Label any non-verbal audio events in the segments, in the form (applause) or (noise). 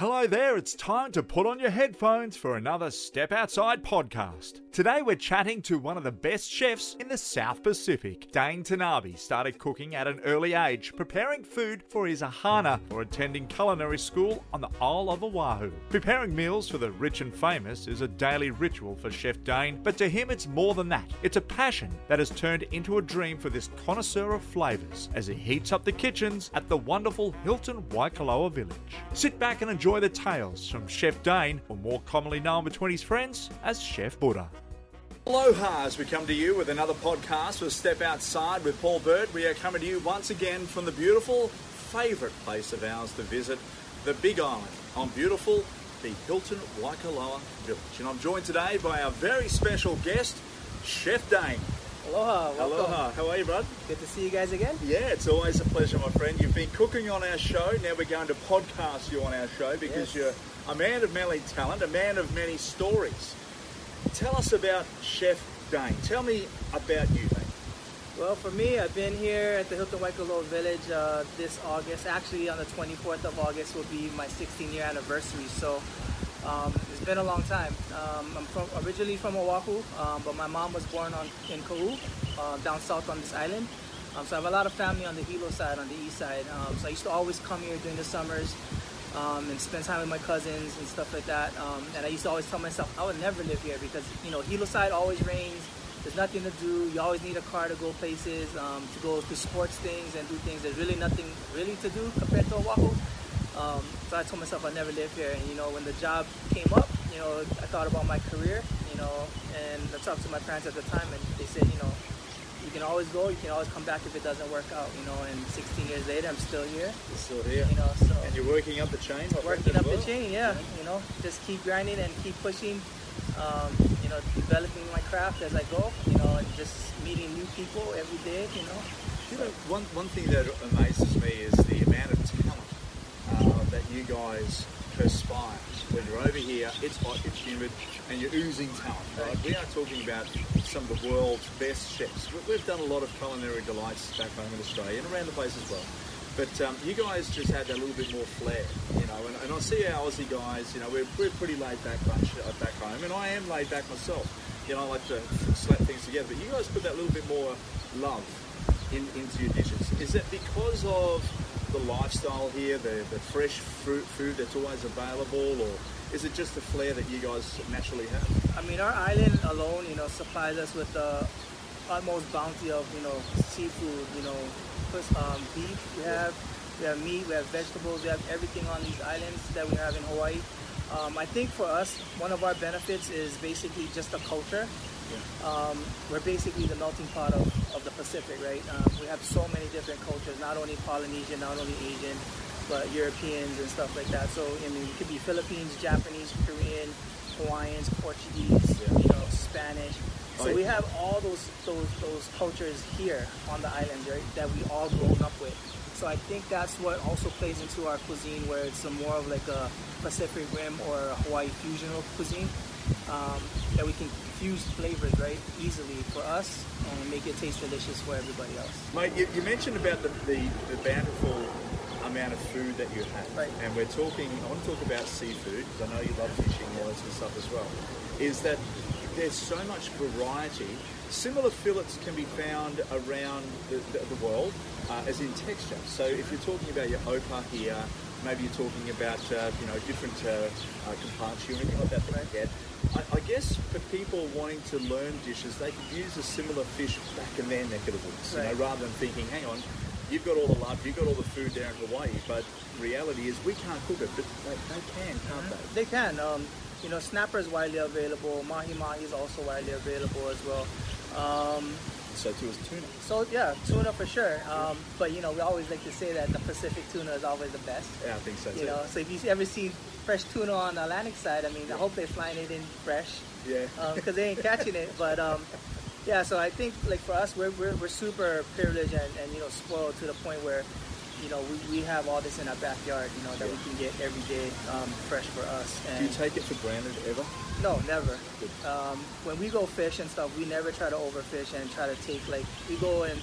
Hello there, it's time to put on your headphones for another Step Outside podcast. Today we're chatting to one of the best chefs in the South Pacific. Dane Tanabe started cooking at an early age, preparing food for his ohana or attending culinary school on the Isle of Oahu. Preparing meals for the rich and famous is a daily ritual for Chef Dane, but to him it's more than that. It's a passion that has turned into a dream for this connoisseur of flavours as he heats up the kitchens at the wonderful Hilton Waikoloa Village. Sit back and enjoy the tales from Chef Dane, or more commonly known between his friends as Chef Buddha. Aloha as we come to you with another podcast with Step Outside with Paul Burt. We are coming to you once again from the beautiful, favourite place of ours to visit, the Big Island, on beautiful, the Hilton Waikoloa Village. And I'm joined today by our very special guest, Chef Dane. Aloha, welcome. Aloha, how are you, bud? Good to see you guys again. Yeah, it's always a pleasure, my friend. You've been cooking on our show. Now we're going to podcast you on our show because Yes. you're a man of many talent, a man of many stories. Tell us about Chef Dane. Tell me about you, mate. Well, for me, I've been here at the Hilton Waikoloa Village uh, this August. Actually, on the 24th of August will be my 16 year anniversary. So um, it's been a long time. Um, I'm from, originally from Oahu, um, but my mom was born on in Kau, uh, down south on this island. Um, so I have a lot of family on the Hilo side, on the east side. Um, so I used to always come here during the summers. Um, and spend time with my cousins and stuff like that. Um, and I used to always tell myself I would never live here because you know Hilo side always rains. There's nothing to do. You always need a car to go places, um, to go to sports things and do things. There's really nothing really to do compared to Oahu. Um, so I told myself I'd never live here. And you know when the job came up, you know I thought about my career, you know, and I talked to my parents at the time, and they said, you know, you can always go, you can always come back if it doesn't work out, you know. And 16 years later, I'm still here, You're still here. you know. So And you're working up the chain, working up the chain, yeah. You know, just keep grinding and keep pushing. Um, you know, developing my craft as I go. You know, and just meeting new people every day. You know, You know, one, one thing that amazes me is the amount of you guys perspire. When you're over here, it's hot, it's humid, and you're oozing talent. Right? We are talking about some of the world's best chefs. We- We've done a lot of culinary delights back home in Australia and around the place as well. But um, you guys just had that little bit more flair, you know. And, and I see our Aussie guys, you know, we're, we're pretty laid back bunch uh, back home, and I am laid back myself. You know, I like to slap things together. But you guys put that little bit more love in, into your dishes. Is it because of the lifestyle here, the, the fresh fruit food that's always available, or is it just the flair that you guys naturally have? I mean, our island alone, you know, supplies us with the utmost bounty of you know seafood. You know, plus, um, beef we have, we have meat, we have vegetables, we have everything on these islands that we have in Hawaii. Um, I think for us, one of our benefits is basically just the culture. Um, we're basically the melting pot of, of the Pacific, right? Um, we have so many different cultures, not only Polynesian, not only Asian, but Europeans and stuff like that. So, I mean, it could be Philippines, Japanese, Korean, Hawaiians, Portuguese, Yeah. you know, Spanish. So Oh, we have all those those those cultures here on the island, right? That we all grown up with. So I think that's what also plays into our cuisine, where it's a more of like a Pacific Rim or a Hawaii fusional cuisine um, that we can fuse flavors right easily for us and make it taste delicious for everybody else. Mate, you, you mentioned about the, the, the bountiful amount of food that you have. Right. And we're talking, I want to talk about seafood, because I know you love fishing and all sort of stuff as well. Is that there's so much variety. Similar fillets can be found around the, the, the world uh, as in texture. So if you're talking about your opa here, maybe you're talking about uh, you know different uh, uh, carpaccio or anything like that get. I, I guess for people wanting to learn dishes, they could use a similar fish back in their neck of the woods, you know, rather than thinking, hang on, you've got all the love, you've got all the food there in Hawaii, but reality is we can't cook it, but they, they can, can't they? They can. Um, you know, snapper is widely available. Mahi mahi is also widely available as well. Um, So too is tuna. so yeah, tuna for sure. Um, but you know, we always like to say that the Pacific tuna is always the best. Yeah, I think so too. You know, so if you ever see fresh tuna on the Atlantic side, I mean, I hope they're flying it in fresh yeah. because they ain't catching it. But um, yeah, so I think like for us, we're, we're, we're super privileged and, and you know spoiled to the point where you know we, we have all this in our backyard. You know that we can get every day um, fresh for us. Do you take it for granted ever? no, never. Um, when we go fish and stuff, we never try to overfish and try to take like we go and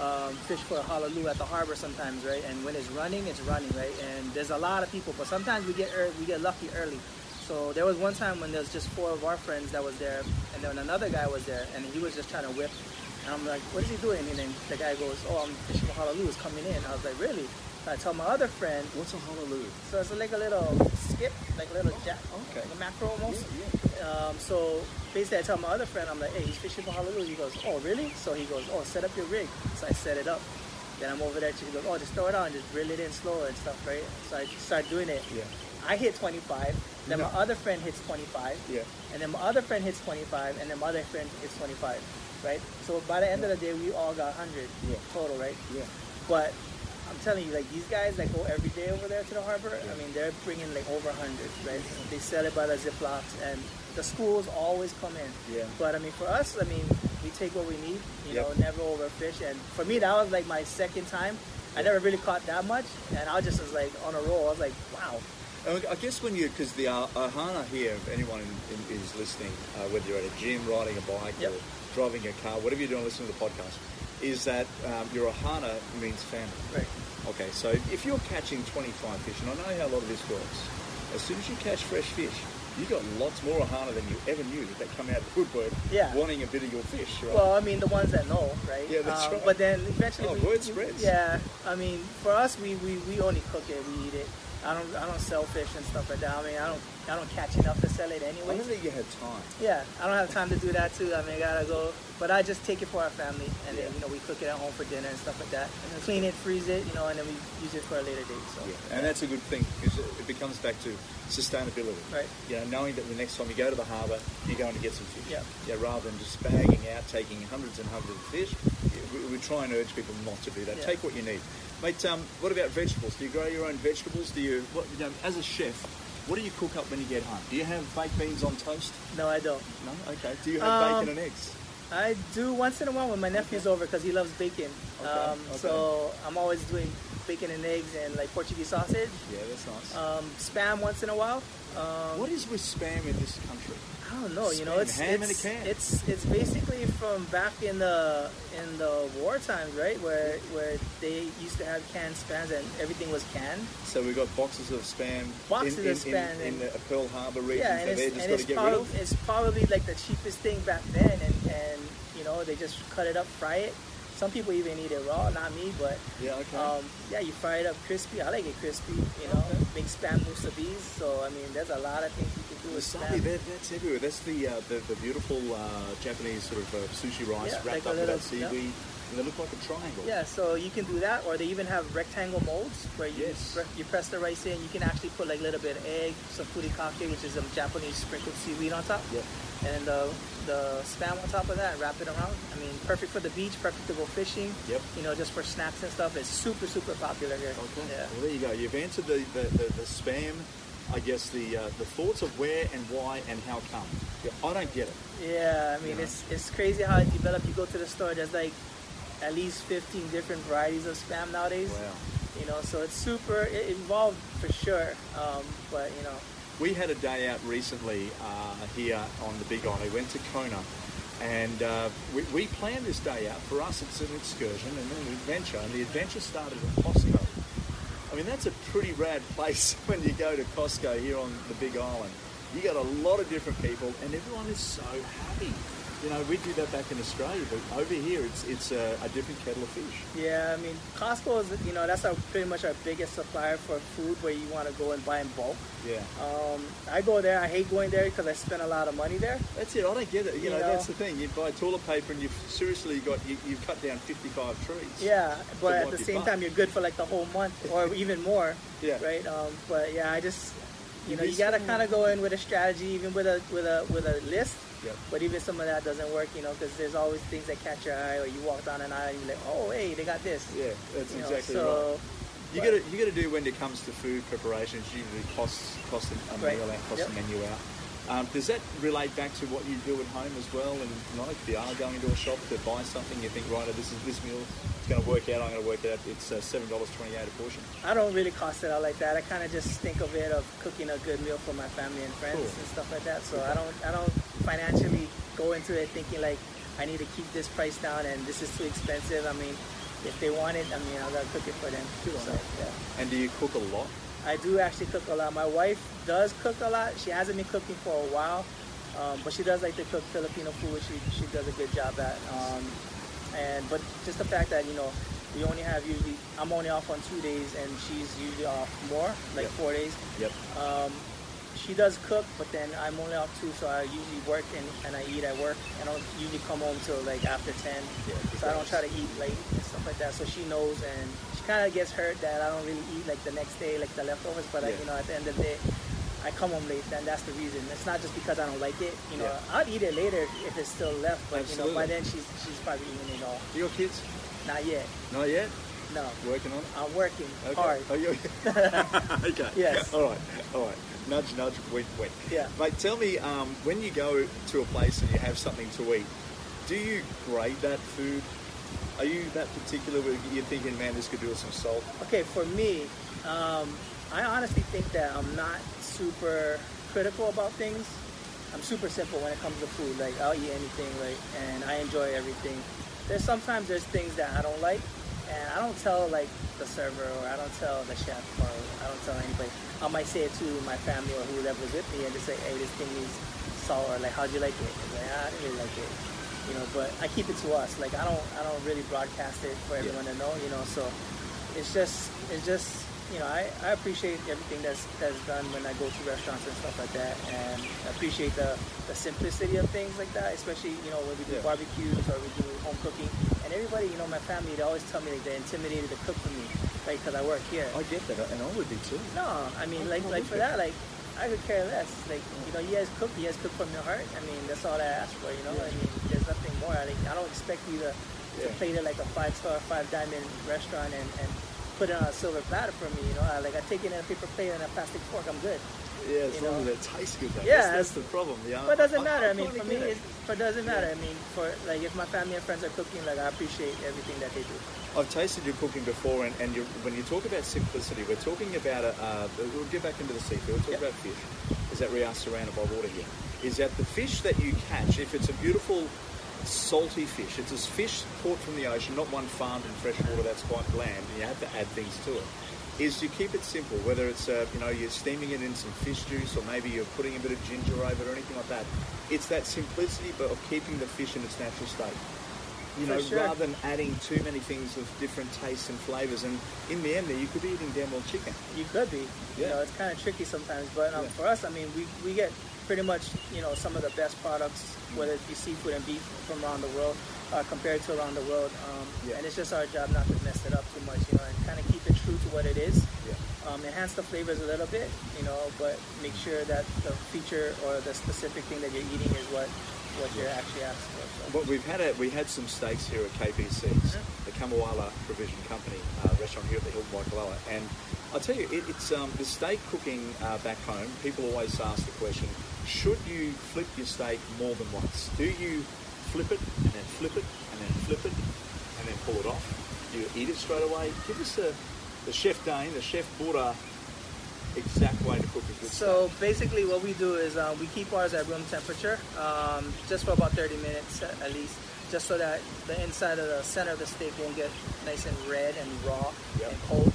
um, fish for a halalu at the harbor sometimes, right? And when it's running, it's running, right? And there's a lot of people, but sometimes we get we get lucky early. So there was one time when there was just four of our friends that was there, and then another guy was there, and he was just trying to whip. And I'm like, what is he doing? And then the guy goes, oh, I'm fishing for halalu. It's coming in. I was like, really? So I tell my other friend, What's a halalu? so it's like a little skip, like a little jack, Okay. like a mackerel almost. Yeah, Um, so basically, I tell my other friend, I'm like, hey, he's fishing for halalu. He goes, oh, really? So he goes, oh, set up your rig. So I set it up. Then I'm over there. She goes, oh, just throw it on, just reel it in slower and stuff, right? So I start doing it. Yeah. I hit 25. Then my other friend hits 25. Yeah. And then my other friend hits 25. And then my other friend hits 25. Right? So by the end of the day, we all got 100 Yeah. total, right? Yeah. But I'm telling you, like these guys that go every day over there to the harbor, Yeah. I mean, they're bringing like over 100, right? They sell it by the ziplocs, and the schools always come in. Yeah. But I mean, for us, I mean, we take what we need, you Yep. know, never overfish. And for me, that was like my second time. I never really caught that much, and I just was like on a roll. I was like, wow. And I guess when you, because the uh, Ohana here, if anyone in, in, is listening, uh, whether you're at a gym, riding a bike, Yep. or driving a car, whatever you're doing, listening to the podcast, is that um, your Ohana means family. Right. Okay, so if you're catching 25 fish, and I know how a lot of this works, as soon as you catch fresh fish, you got lots more Ohana than you ever knew that come out of the woodwork Yeah. wanting a bit of your fish, right? Well, I mean, the ones that know, right? Yeah, that's Um, right. But then eventually, Oh, we, word spreads. Yeah, I mean, for us, we, we, we only cook it, we eat it. I don't I don't sell fish and stuff like that. I mean, I don't I don't catch enough to sell it I anyway. don't think you had time. Yeah, I don't have time to do that too. I mean, I gotta go, but I just take it for our family, and Yeah. then you know we cook it at home for dinner and stuff like that. And then clean it, freeze it, you know, and then we use it for a later date. So Yeah, and that's a good thing because it becomes back to sustainability. Right. You know, knowing that the next time you go to the harbour, you're going to get some fish. Yeah. Yeah. Rather than just bagging out, taking hundreds and hundreds of fish, we, we try and urge people not to do that. Yeah. Take what you need, mate. Um, what about vegetables? Do you grow your own vegetables? Do you, what, you know, as a chef, what do you cook up when you get home? Do you have baked beans on toast? no, I don't. No. Okay. Do you have Um, bacon and eggs? I do once in a while when my nephew's over because he loves bacon. Okay, Um, okay. So I'm always doing bacon and eggs and like Portuguese sausage. Yeah, that's nice. Um, spam once in a while. Um, what is with spam in this country? I don't know. You know, it's in it's, it's it's basically from back in the in the war times, right? Where where they used to have canned spams and everything was canned. So we've got boxes of spam Boxes in, of spam in, in the Pearl Harbor region Yeah, and it's, and it's, to get probably, rid of. it's probably like the cheapest thing back then, and, and you know they just cut it up, fry it. Some people even eat it raw, not me, but Yeah, okay. um, yeah, you fry it up crispy. I like it crispy, you know. Okay. Make spam musubis. So I mean, there's a lot of things you can do with Wasabi, spam. that, that's everywhere. That's the uh, the, the beautiful uh, Japanese sort of uh, sushi rice Yeah, wrapped like up with that seaweed. And they look like a triangle. Yeah, so you can do that, or they even have rectangle molds where you Yes. pre- you press the rice in. You can actually put like a little bit of egg, some furikake, which is some Japanese sprinkled seaweed on top, Yep. and the the spam on top of that. Wrap it around. I mean, perfect for the beach, perfect to go fishing. Yep. You know, just for snacks and stuff. It's super super popular here. Okay. Yeah. Well, there you go. You've answered the, the, the, the spam. I guess the uh, the thoughts of where and why and how come. Yeah, I don't get it. Yeah, I mean Yeah. it's it's crazy how it developed. You go to the store, there's like at least 15 different varieties of spam nowadays. Wow. You know, so it's super it evolved for sure. Um, but you know, We had a day out recently uh, here on the Big Island. We went to Kona, and uh, we, we planned this day out. For us, it's an excursion and then an adventure, and the adventure started at Costco. I mean, that's a pretty rad place (laughs) when you go to Costco here on the Big Island. You got a lot of different people, and everyone is so happy. You know, we do that back in Australia, but over here, it's it's a, a different kettle of fish. yeah, I mean Costco is you know that's our pretty much our biggest supplier for food where you want to go and buy in bulk. Yeah. Um, I go there. I hate going there because I spend a lot of money there. That's it. I don't get it. You, You know, know. that's the thing. You buy toilet paper and you've seriously got you, you've cut down 55 trees. Yeah, but at the same time you're good for like the whole month or even more. (laughs) Yeah. Right. Um, but yeah, I just you know you gotta kind of go in with a strategy, even with a with a with a list. Yep. But even some of that doesn't work, you know, because there's always things that catch your eye, or you walk down an aisle and you're like, oh, hey, they got this. Yeah, that's You know, exactly so, right. You but- got to you got to do when it comes to food preparation. It's usually costs cost a, a Right. meal out, cost Yep. a menu out. Um, does that relate back to what you do at home as well? And know, if you are going to a shop to buy something, you think, right, this is this meal. It's going to work out. I'm going to work it out. It's uh, seven dollars twenty eight a portion. I don't really cost it out like that. I kind of just think of it of cooking a good meal for my family and friends Cool. and stuff like that. So I don't I don't financially go into it thinking like I need to keep this price down and this is too expensive. I mean, if they want it, I mean, I gotta cook it for them. On So, yeah. And do you cook a lot? I do actually cook a lot. My wife does cook a lot. She hasn't been cooking for a while, um, but she does like to cook Filipino food. She she does a good job at. Um, and but just the fact that you know we only have usually I'm only off on two days and she's usually off more like Yep. four days. Yep. Um, she does cook, but then I'm only off two, so I usually work and, and I eat at work. I don't usually come home till like after ten, Yeah, so I don't try to eat late and stuff like that. So she knows, and kind of gets hurt that I don't really eat like the next day, like the leftovers. But I, you know, at the end of the day, I come home late, and that's the reason. It's not just because I don't like it. You know, Yeah. I'll eat it later if it's still left, but you know, by then she's she's probably eating it all. Do your kids? Not yet. Not yet. No, Working on it. I'm working Okay. hard. Oh, you (laughs) okay. (laughs) Yes. All right. All right. Nudge, nudge, wink, wink. Yeah. Mate, tell me, um, when you go to a place and you have something to eat, do you grade that food? Are you that particular where you're thinking, man, this could do with some salt? Okay, for me, um, I honestly think that I'm not super critical about things. I'm super simple when it comes to food. Like I'll eat anything, like, and I enjoy everything. There's sometimes there's things that I don't like, and I don't tell like the server or I don't tell the chef or I don't tell anybody. I might say it to my family or whoever's with me and just say, hey, this thing needs salt or like, how'd you like it? And like, "Ah, I didn't really like it. You know, but I keep it to us. Like I don't, I don't really broadcast it for everyone to know. You know, so it's just it's just you know I, I appreciate everything that's that's done when I go to restaurants and stuff like that and I appreciate the, the simplicity of things like that especially you know when we do Yeah. barbecues or we do home cooking and everybody you know my family they always tell me like they're intimidated to cook for me right because I work here I get that, and I would be too. no I mean like like for that like I could care less like you know you guys cook you guys cook from your heart I mean that's all I ask for you know Yeah. I mean there's nothing more I, like, I don't expect you to to plate it like a five star, five diamond restaurant and, and put it on a silver platter for me. You know, I, like I take it in a paper plate and a plastic fork. I'm good. Yeah, as You long know? as it tastes good. Though. Yeah, that's, that's the problem. Yeah, But it doesn't I- matter. I, mean, for me, it, for it doesn't matter. I mean, for like if my family and friends are cooking, like I appreciate everything that they do. I've tasted your cooking before, and, and you when you talk about simplicity, we're talking about a. Uh, we'll get back into the seafood. We'll talk Yep. about fish. Is that we are surrounded by water here? Is that the fish that you catch? If it's a beautiful salty fish, it's a fish caught from the ocean, not one farmed in fresh water that's quite bland, and you have to add things to it. Is you keep it simple, whether it's uh, you know you're steaming it in some fish juice, or maybe you're putting a bit of ginger over it, or anything like that. It's that simplicity, but of keeping the fish in its natural state you know, sure. rather than adding too many things of different tastes and flavors. And in the end, there you could be eating damn well chicken. You could be. You Yeah. know, it's kind of tricky sometimes. But um, Yeah. for us, I mean, we, we get pretty much, you know, some of the best products, whether it be seafood and beef from around the world, uh, compared to around the world. Um, Yeah. And it's just our job not to mess it up too much, you know, and kind of keep it true to what it is. Yeah. Um, enhance the flavors a little bit, you know, but make sure that the feature or the specific thing that you're eating is what, what you're actually asking for. So. Well, we've had a, we had some steaks here at KPC's, Mm-hmm. the Kamuela Provision Company uh, restaurant here at the Hilton Waikoloa. And I'll tell you, it, it's um, the steak cooking uh, back home. People always ask the question: Should you flip your steak more than once? Do you flip it and then flip it and then flip it and then pull it off? Do you eat it straight away? Give us the, the chef Dane, the chef Buddha, exact way to cook good So steak. basically, what we do is um, we keep ours at room temperature, um, just for about 30 minutes at at least, just so that the inside of the center of the steak won't get nice and red and raw Yep. and cold.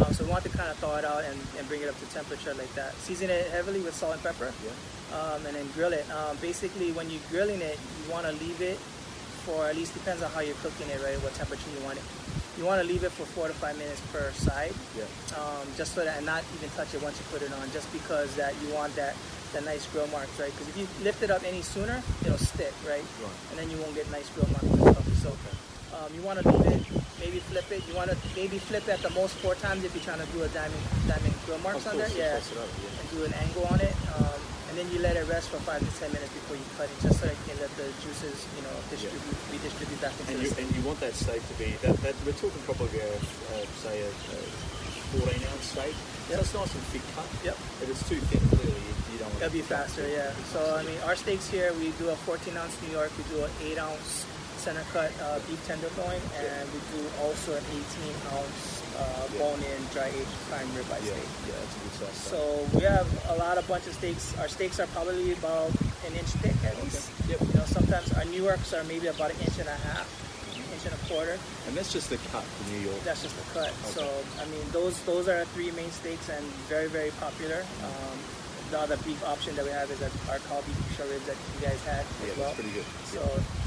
Um, so we want to kind of thaw it out and, and bring it up to temperature like that. Season it heavily with salt and pepper, Yeah. um, and then grill it. Um, basically, when you're grilling it, you want to leave it for at least depends on how you're cooking it, right? What temperature you want it. You want to leave it for four to five minutes per side Yeah. um, just so that and not even touch it once you put it on, just because that you want that the nice grill marks, right? Because if you lift it up any sooner, it'll stick, right? Right. And then you won't get nice grill marks. So um, you want to leave it, maybe flip it. You want to maybe flip it at the most four times if you're trying to do a diamond diamond grill marks on there, yeah. over, yeah. And do an angle on it, um, and then you let it rest for five to ten minutes before you cut it, just so that you can let the juices, you know, distribute, redistribute back into And the you, steak. and you want that steak to be that, that we're talking probably a, uh, say a, a 14 ounce steak. Yep. So it's nice and thick cut. Yep. If it's too thin, clearly you, you don't want It'll be faster, yeah. So I mean, our steaks here, we do a 14 ounce New York, we do an 8 ounce center cut uh, beef tenderloin, and we do also an 18 ounce uh, bone-in dry aged prime ribeye yeah, steak. yeah, that's a good size. So we have a lot of bunch of steaks. Our steaks are probably about an inch thick at least. Yep. You know, sometimes our New Yorks are maybe about an inch and a half, inch inch and a quarter. And that's just the cut for New York. That's just the cut. Okay. So I mean, those those are our three main steaks and very very popular. Um, the other beef option that we have is that our Kalbi beef short ribs that you guys had Yeah, as well. that's pretty good. So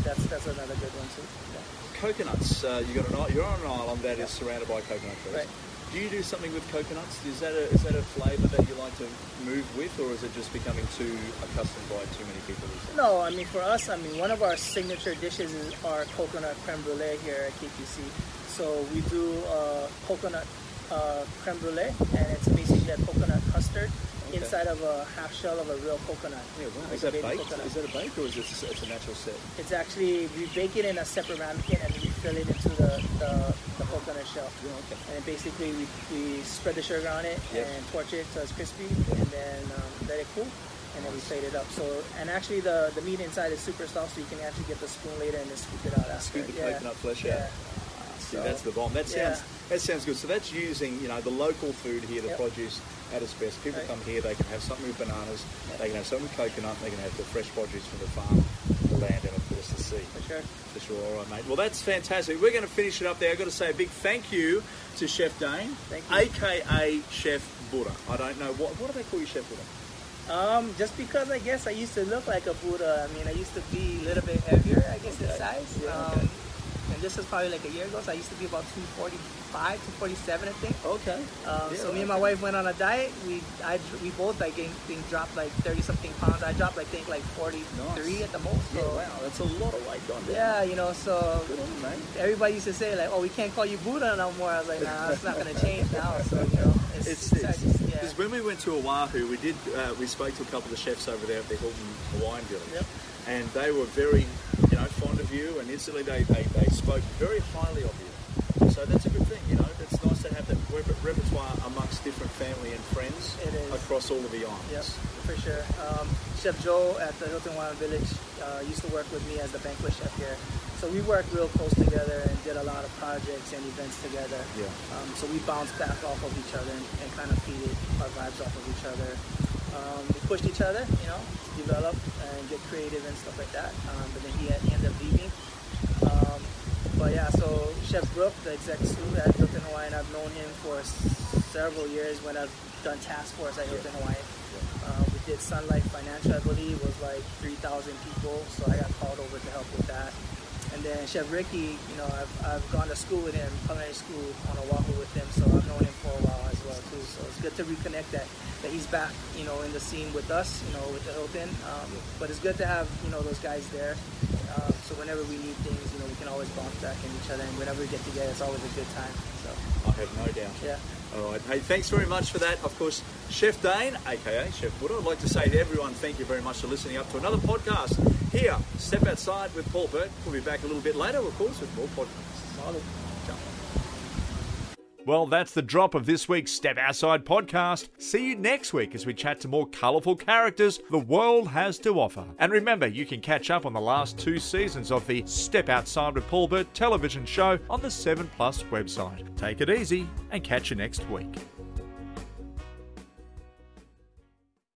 that's that's another good one too. Yeah. Coconuts. Uh, you got an you're on an island that is surrounded by coconut trees. Right. Do you do something with coconuts? Is that a, is that a flavour that you like to move with, or is it just becoming too accustomed by too many people? No, I mean for us, I mean one of our signature dishes is our coconut creme brulee here at KPC. So we do uh, coconut uh, creme brulee, and it's basically a coconut custard Okay. inside of a half shell of a real coconut. Yeah, wow. Is that baked? coconut. Is that a bake, or is it a, it's a natural set? It's actually we bake it in a separate ramekin and then we fill it into the, the, the coconut shell. Yeah, okay. And basically we, we spread the sugar on it Yep. and torch it so it's crispy and then um, let it cool and then we plate it up. So and actually the, the meat inside is super soft so you can actually get the spoon later and then scoop it out after. Scoop the yeah. coconut flesh yeah. out. See, So- that's the bomb. That Yeah. sounds that sounds good. So that's using you know the local food here, the Yep. produce at its best. People come here, they can have something with bananas, they can have something with coconut, they can have the fresh produce from the farm, the land, and of course the sea. For sure. For sure, all right, mate. Well, that's fantastic. We're going to finish it up there. I've got to say a big thank you to Chef Dane, Thank you. aka Chef Buddha. I don't know what what do they call you, Chef Buddha? Um, just because I guess I used to look like a Buddha. I mean, I used to be a little bit heavier, I guess, in size. Yeah, um, okay. This was probably like a year ago, so I used to be about 245, 247, I think. Okay. Um, Yeah, so me and my wife went on a diet. We I, we both like think dropped like 30 something pounds. I dropped I think like 43 Nice. at the most. Yeah, wow, that's a lot of weight gone down. Yeah, you know, so Good on everybody used to say like, "Oh, we can't call you Buddha no more." I was like, "Nah, it's not gonna change now." So you know, it's, It's it's, it's just- yeah. because when we went to Oahu, we did uh, we spoke to a couple of the chefs over there at the Hilton Hawaiian Village, Yep. and they were very you know fond of you, and instantly they, they, they spoke very highly of you. So that's a good thing, you know. It's nice to have that repertoire amongst different family and friends across all of the islands. Yep, for sure. Um, chef Joe at the Hilton Hawaiian Village uh, used to work with me as the banquet chef here. So we worked real close together and did a lot of projects and events together. Yeah. Um, so we bounced back off of each other and, and kind of feeded our vibes off of each other. Um, we pushed each other, you know, to develop and get creative and stuff like that. Um, but then he, had, he ended up leaving. Um, but yeah, so Chef Brooke, the exec stew at Hilton Hawaiian, I've known him for several years when I've done task force at Hilton Hawaiian. Uh, we did Sunlight Financial, I believe, was like 3,000 people, so I got called over to help with that. And then Chef Ricky, you know, I've, I've gone to school with him, culinary school on Oahu with him, so I've known him for a while as well too. So it's good to reconnect that, that he's back, you know, in the scene with us, you know, with the Hilton. Um, but it's good to have, you know, those guys there. Um, so whenever we need things, you know, we can always bounce back in each other, and whenever we get together, it's always a good time. So I have no doubt. yeah. All right. Hey, thanks very much for that. Of course, Chef Dane, aka Chef Buddha, I'd like to say to everyone, thank you very much for listening up to another podcast here, Step Outside with Paul Burt. We'll be back a little bit later, of course, with more podcasts. Solid. Well, that's the drop of this week's Step Outside podcast. See you next week as we chat to more colourful characters the world has to offer. And remember, you can catch up on the last two seasons of the Step Outside with Paul Burt television show on the 7 Plus website. Take it easy and catch you next week.